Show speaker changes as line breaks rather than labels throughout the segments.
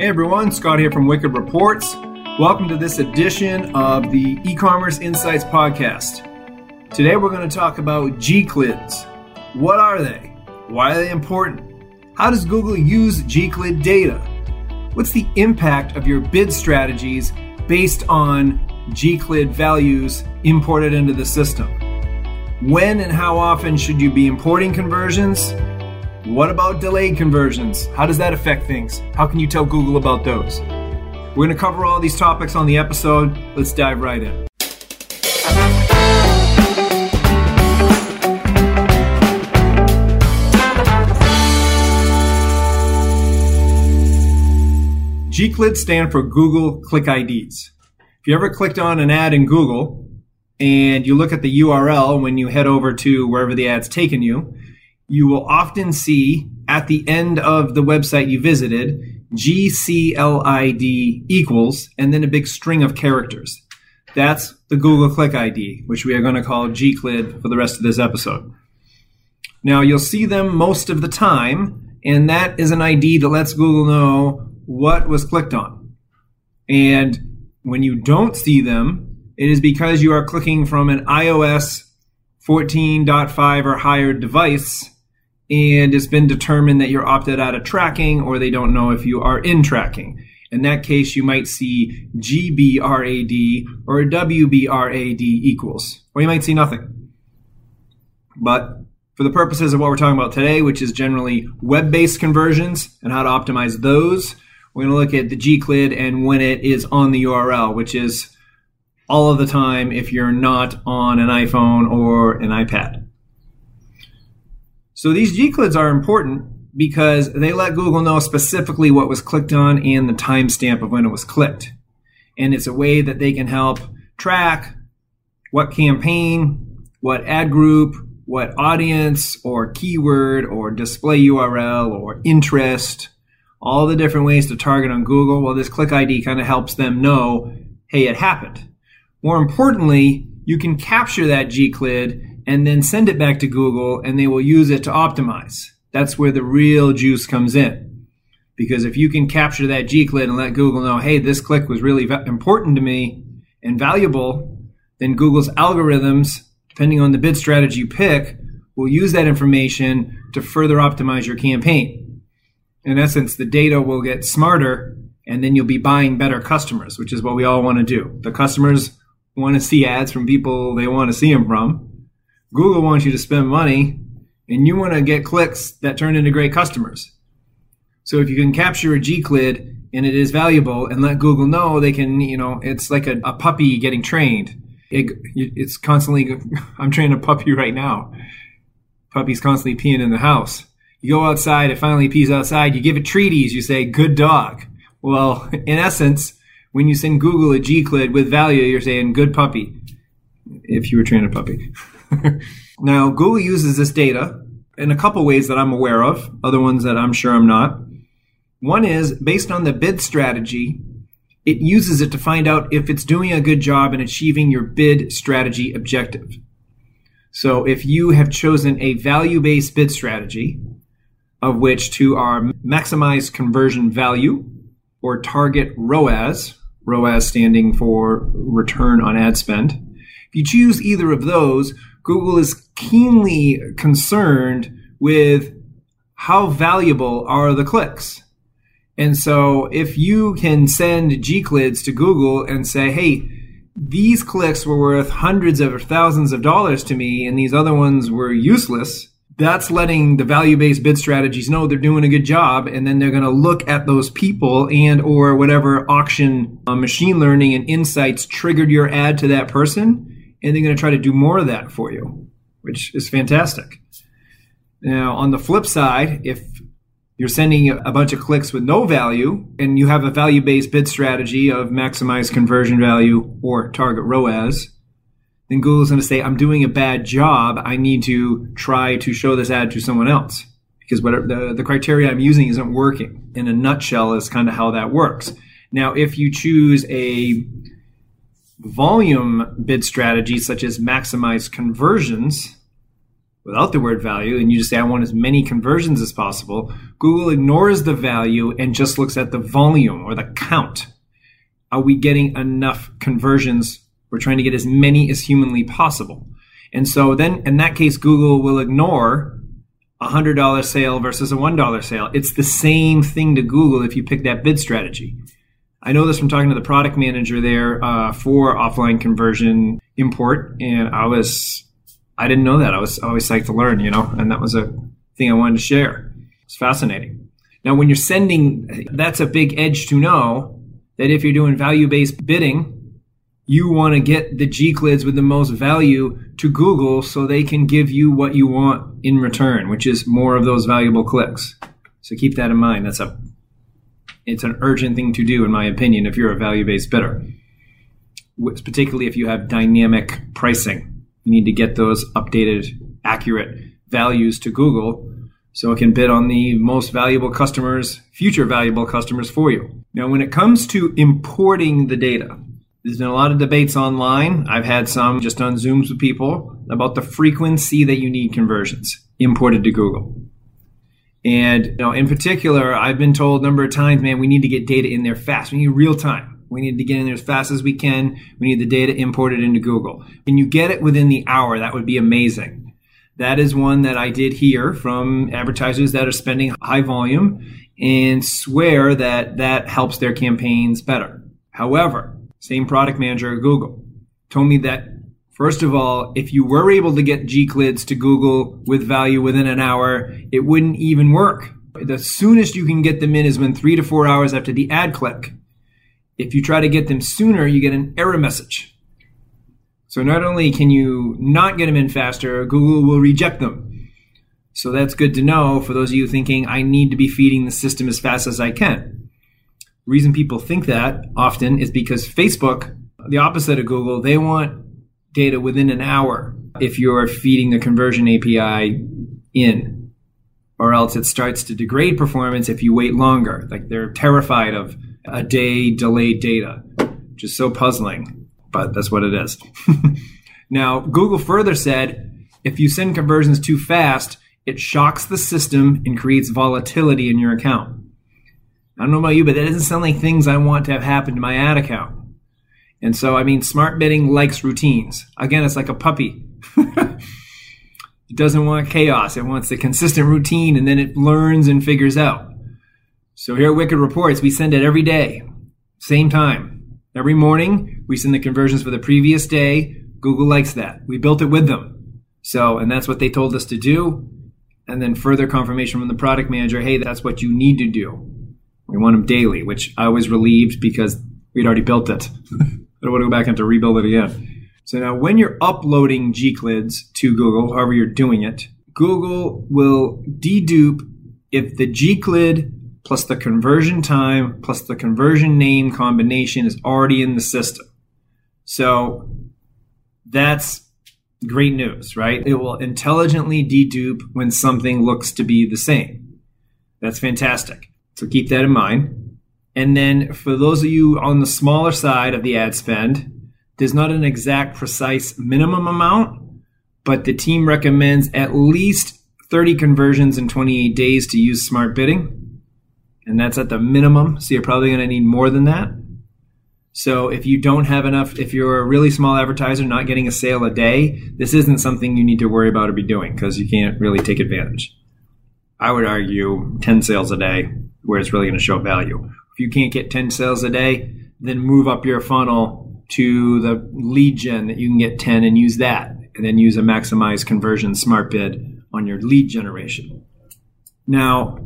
Hey everyone, Scott here from Wicked Reports. Welcome to this edition of the E-commerce Insights podcast. Today we're going to talk about Gclids. What are they? Why are they important? How does Google use Gclid data? What's the impact of your bid strategies based on Gclid values imported into the system? When and how often should you be importing conversions? What about delayed conversions? How does that affect things? How can you tell Google about those? We're going to cover all these topics on the episode. Let's dive right in. Gclids stand for Google Click IDs. If you ever clicked on an ad in Google and you look at the URL when you head over to wherever the ad's taken you, you will often see at the end of the website you visited GCLID equals and then a big string of characters. That's the Google Click ID, which we are going to call Gclid for the rest of this episode. Now, you'll see them most of the time, and that is an ID that lets Google know what was clicked on. And when you don't see them, it is because you are clicking from an iOS 14.5 or higher device and it's been determined that you're opted out of tracking or they don't know if you are in tracking. In that case, you might see GBRAID or WBRAID equals, or you might see nothing. But for the purposes of what we're talking about today, which is generally web based conversions and how to optimize those, we're going to look at the Gclid and when it is on the URL, which is all of the time if you're not on an iPhone or an iPad. So these Gclids are important because they let Google know specifically what was clicked on and the timestamp of when it was clicked. And it's a way that they can help track what campaign, what ad group, what audience or keyword or display URL or interest, all the different ways to target on Google. Well, this click ID kind of helps them know, hey, it happened. More importantly, you can capture that Gclid and then send it back to Google and they will use it to optimize. That's where the real juice comes in. Because if you can capture that Gclid and let Google know, hey, this click was really important to me and valuable, then Google's algorithms, depending on the bid strategy you pick, will use that information to further optimize your campaign. In essence, the data will get smarter and then you'll be buying better customers, which is what we all want to do. The customers want to see ads from people they want to see them from Google wants you to spend money and you want to get clicks that turn into great customers. So if you can capture a Gclid and it is valuable and let Google know they can, you know, it's like a, a puppy getting trained. It, it's constantly, I'm training a puppy right now. Puppy's constantly peeing in the house. You go outside, it finally pees outside, you give it treaties, you say, good dog. Well, in essence, when you send Google a Gclid with value, you're saying good puppy. If you were training a puppy. now, Google uses this data in a couple ways that I'm aware of, other ones that I'm sure I'm not. One is based on the bid strategy, it uses it to find out if it's doing a good job in achieving your bid strategy objective. So if you have chosen a value based bid strategy, of which two are maximize conversion value or target ROAS, ROAS standing for return on ad spend. If you choose either of those, Google is keenly concerned with how valuable are the clicks. And so if you can send Gclids to Google and say, hey, these clicks were worth hundreds of thousands of dollars to me and these other ones were useless, that's letting the value-based bid strategies know they're doing a good job and then they're going to look at those people and or whatever auction uh, machine learning and insights triggered your ad to that person and they're going to try to do more of that for you, which is fantastic. Now, on the flip side, if you're sending a bunch of clicks with no value and you have a value based bid strategy of maximize conversion value or target ROAS, then Google's going to say, I'm doing a bad job. I need to try to show this ad to someone else because whatever the, the criteria I'm using isn't working. In a nutshell, is kind of how that works. Now, if you choose a volume bid strategies such as maximize conversions, without the word value and you just say, I want as many conversions as possible, Google ignores the value and just looks at the volume or the count. Are we getting enough conversions? We're trying to get as many as humanly possible. And so then in that case, Google will ignore a hundred dollar sale versus a one dollar sale. It's the same thing to Google if you pick that bid strategy. I know this from talking to the product manager there uh, for offline conversion import, and I was I didn't know that. I was always psyched to learn, you know, and that was a thing I wanted to share. It's fascinating. Now, when you're sending, that's a big edge to know that if you're doing value based bidding, you want to get the Gclids with the most value to Google so they can give you what you want in return, which is more of those valuable clicks. So keep that in mind. That's a it's an urgent thing to do, in my opinion, if you're a value based bidder, particularly if you have dynamic pricing. You need to get those updated, accurate values to Google so it can bid on the most valuable customers, future valuable customers for you. Now, when it comes to importing the data, there's been a lot of debates online. I've had some just on Zooms with people about the frequency that you need conversions imported to Google. And you know, in particular, I've been told a number of times, man, we need to get data in there fast. We need real time. We need to get in there as fast as we can. We need the data imported into Google. Can you get it within the hour, that would be amazing. That is one that I did hear from advertisers that are spending high volume and swear that that helps their campaigns better. However, same product manager at Google told me that First of all, if you were able to get Gclids to Google with value within an hour, it wouldn't even work. The soonest you can get them in is when three to four hours after the ad click. If you try to get them sooner, you get an error message. So not only can you not get them in faster, Google will reject them. So that's good to know for those of you thinking, I need to be feeding the system as fast as I can. The reason people think that often is because Facebook, the opposite of Google, they want data within an hour if you're feeding the conversion API in, or else it starts to degrade performance if you wait longer. Like they're terrified of a day delayed data, which is so puzzling, but that's what it is. now, Google further said if you send conversions too fast, it shocks the system and creates volatility in your account. I don't know about you, but that doesn't sound like things I want to have happen to my ad account. And so, I mean, smart bidding likes routines. Again, it's like a puppy. it doesn't want chaos. It wants the consistent routine and then it learns and figures out. So here at Wicked Reports, we send it every day, same time. Every morning, we send the conversions for the previous day. Google likes that. We built it with them. So, and that's what they told us to do. And then further confirmation from the product manager hey, that's what you need to do. We want them daily, which I was relieved because we'd already built it. I don't want to go back and to rebuild it again. So now when you're uploading Gclids to Google, however you're doing it, Google will dedupe if the Gclid plus the conversion time plus the conversion name combination is already in the system. So that's great news, right? It will intelligently dedupe when something looks to be the same. That's fantastic. So keep that in mind. And then for those of you on the smaller side of the ad spend, there's not an exact precise minimum amount, but the team recommends at least 30 conversions in 28 days to use smart bidding and that's at the minimum. So you're probably going to need more than that. So if you don't have enough, if you're a really small advertiser not getting a sale a day, this isn't something you need to worry about or be doing because you can't really take advantage. I would argue 10 sales a day where it's really going to show value. If you can't get 10 sales a day, then move up your funnel to the lead gen that you can get 10 and use that and then use a maximized conversion smart bid on your lead generation. Now,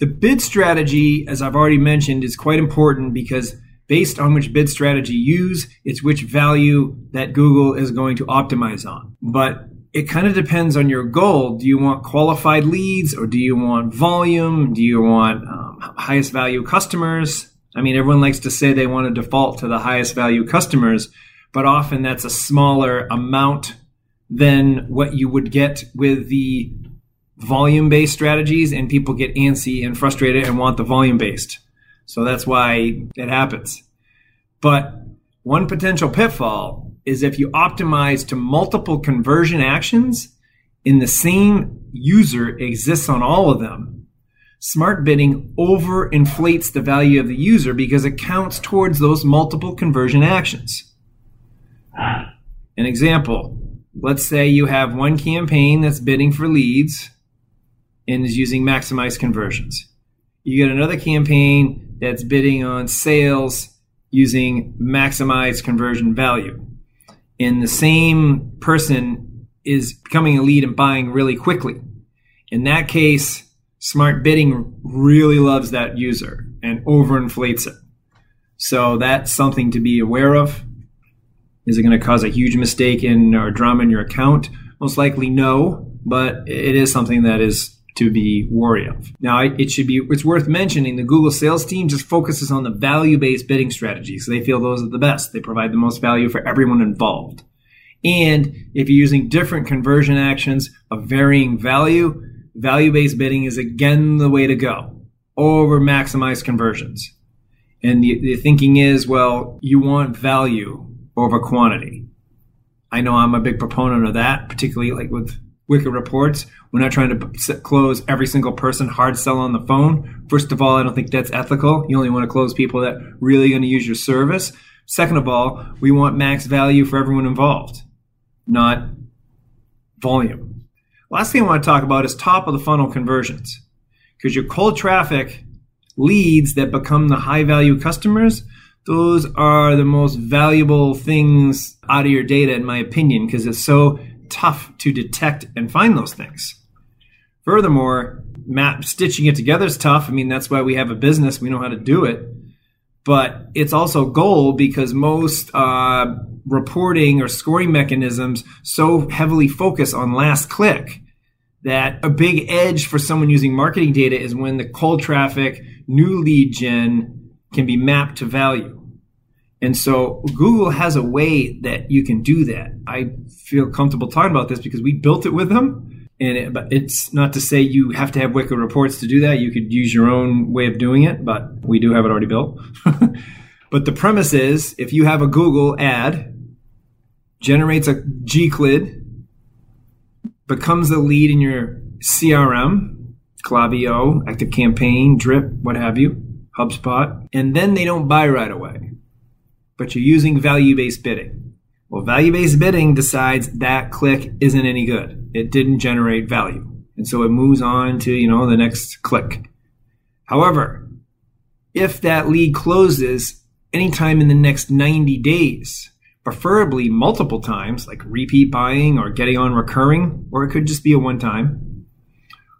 the bid strategy, as I've already mentioned, is quite important because based on which bid strategy you use, it's which value that Google is going to optimize on. But it kind of depends on your goal. Do you want qualified leads or do you want volume? Do you want um, highest value customers? I mean, everyone likes to say they want to default to the highest value customers, but often that's a smaller amount than what you would get with the volume based strategies and people get antsy and frustrated and want the volume based. So that's why it happens. But one potential pitfall is if you optimize to multiple conversion actions and the same user exists on all of them, smart bidding overinflates the value of the user because it counts towards those multiple conversion actions. An example let's say you have one campaign that's bidding for leads and is using maximize conversions. You get another campaign that's bidding on sales using maximize conversion value. And the same person is becoming a lead and buying really quickly. In that case, smart bidding really loves that user and overinflates it. So that's something to be aware of. Is it going to cause a huge mistake in or drama in your account? Most likely no, but it is something that is to be wary of. Now, it should be it's worth mentioning the Google sales team just focuses on the value-based bidding strategies. They feel those are the best. They provide the most value for everyone involved. And if you're using different conversion actions of varying value, value-based bidding is again the way to go over maximize conversions. And the, the thinking is, well, you want value over quantity. I know I'm a big proponent of that, particularly like with Wicked Reports. We're not trying to close every single person hard sell on the phone. First of all, I don't think that's ethical. You only want to close people that really going to use your service. Second of all, we want max value for everyone involved, not volume. Last thing I want to talk about is top of the funnel conversions. Because your cold traffic leads that become the high value customers those are the most valuable things out of your data, in my opinion, because it's so tough to detect and find those things. Furthermore, map stitching it together is tough. I mean, that's why we have a business. We know how to do it. But it's also gold because most uh, reporting or scoring mechanisms so heavily focus on last click that a big edge for someone using marketing data is when the cold traffic, new lead gen can be mapped to value. And so Google has a way that you can do that. I feel comfortable talking about this because we built it with them. And it, but it's not to say you have to have Wicked reports to do that. You could use your own way of doing it, but we do have it already built. but the premise is if you have a Google ad, generates a Gclid, becomes a lead in your CRM, Klaviyo, Active Campaign, Drip, what have you, HubSpot, and then they don't buy right away but you're using value based bidding. Well, value based bidding decides that click isn't any good. It didn't generate value. And so it moves on to, you know, the next click. However, if that lead closes anytime in the next 90 days, preferably multiple times, like repeat buying or getting on recurring, or it could just be a one time.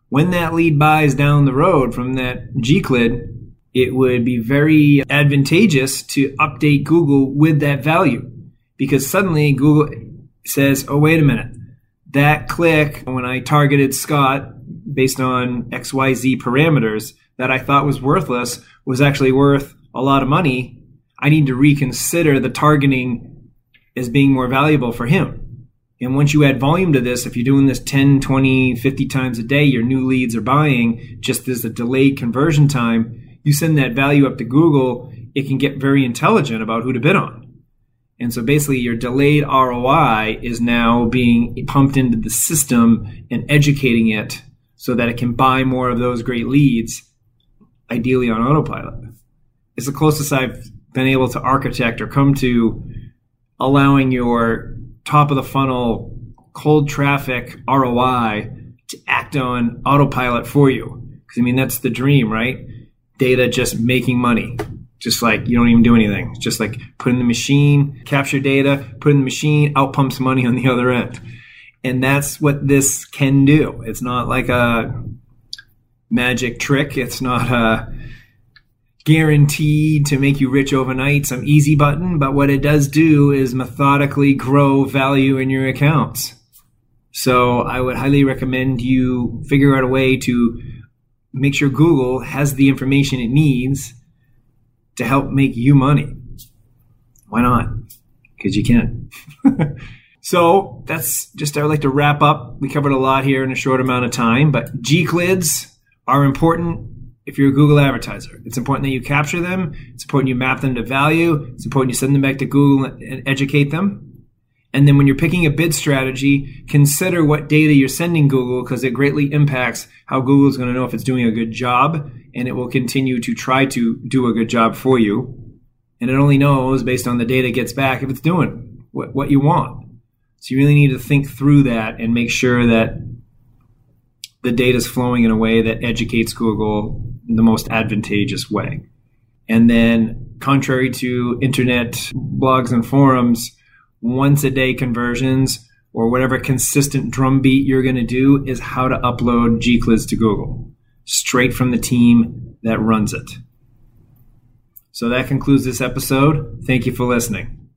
When that lead buys down the road from that Gclid, it would be very advantageous to update Google with that value because suddenly Google says, oh, wait a minute. That click, when I targeted Scott based on XYZ parameters that I thought was worthless, was actually worth a lot of money. I need to reconsider the targeting as being more valuable for him. And once you add volume to this, if you're doing this 10, 20, 50 times a day, your new leads are buying, just as a delayed conversion time, you send that value up to Google, it can get very intelligent about who to bid on. And so basically, your delayed ROI is now being pumped into the system and educating it so that it can buy more of those great leads, ideally on autopilot. It's the closest I've been able to architect or come to allowing your top of the funnel cold traffic ROI to act on autopilot for you. Because I mean, that's the dream, right? data just making money. Just like you don't even do anything. Just like put in the machine, capture data, put in the machine, out pumps money on the other end. And that's what this can do. It's not like a magic trick. It's not a guaranteed to make you rich overnight, some easy button. But what it does do is methodically grow value in your accounts. So I would highly recommend you figure out a way to make sure Google has the information it needs to help make you money. Why not? Because you can. so that's just, I would like to wrap up. We covered a lot here in a short amount of time, but Gclids are important if you're a Google advertiser. It's important that you capture them. It's important you map them to value. It's important you send them back to Google and educate them. And then when you're picking a bid strategy, consider what data you're sending Google because it greatly impacts how Google is going to know if it's doing a good job and it will continue to try to do a good job for you. And it only knows based on the data it gets back if it's doing what, what you want. So you really need to think through that and make sure that the data is flowing in a way that educates Google in the most advantageous way. And then, contrary to internet blogs and forums, once a day conversions or whatever consistent drumbeat you're going to do is how to upload Gclids to Google straight from the team that runs it. So that concludes this episode. Thank you for listening.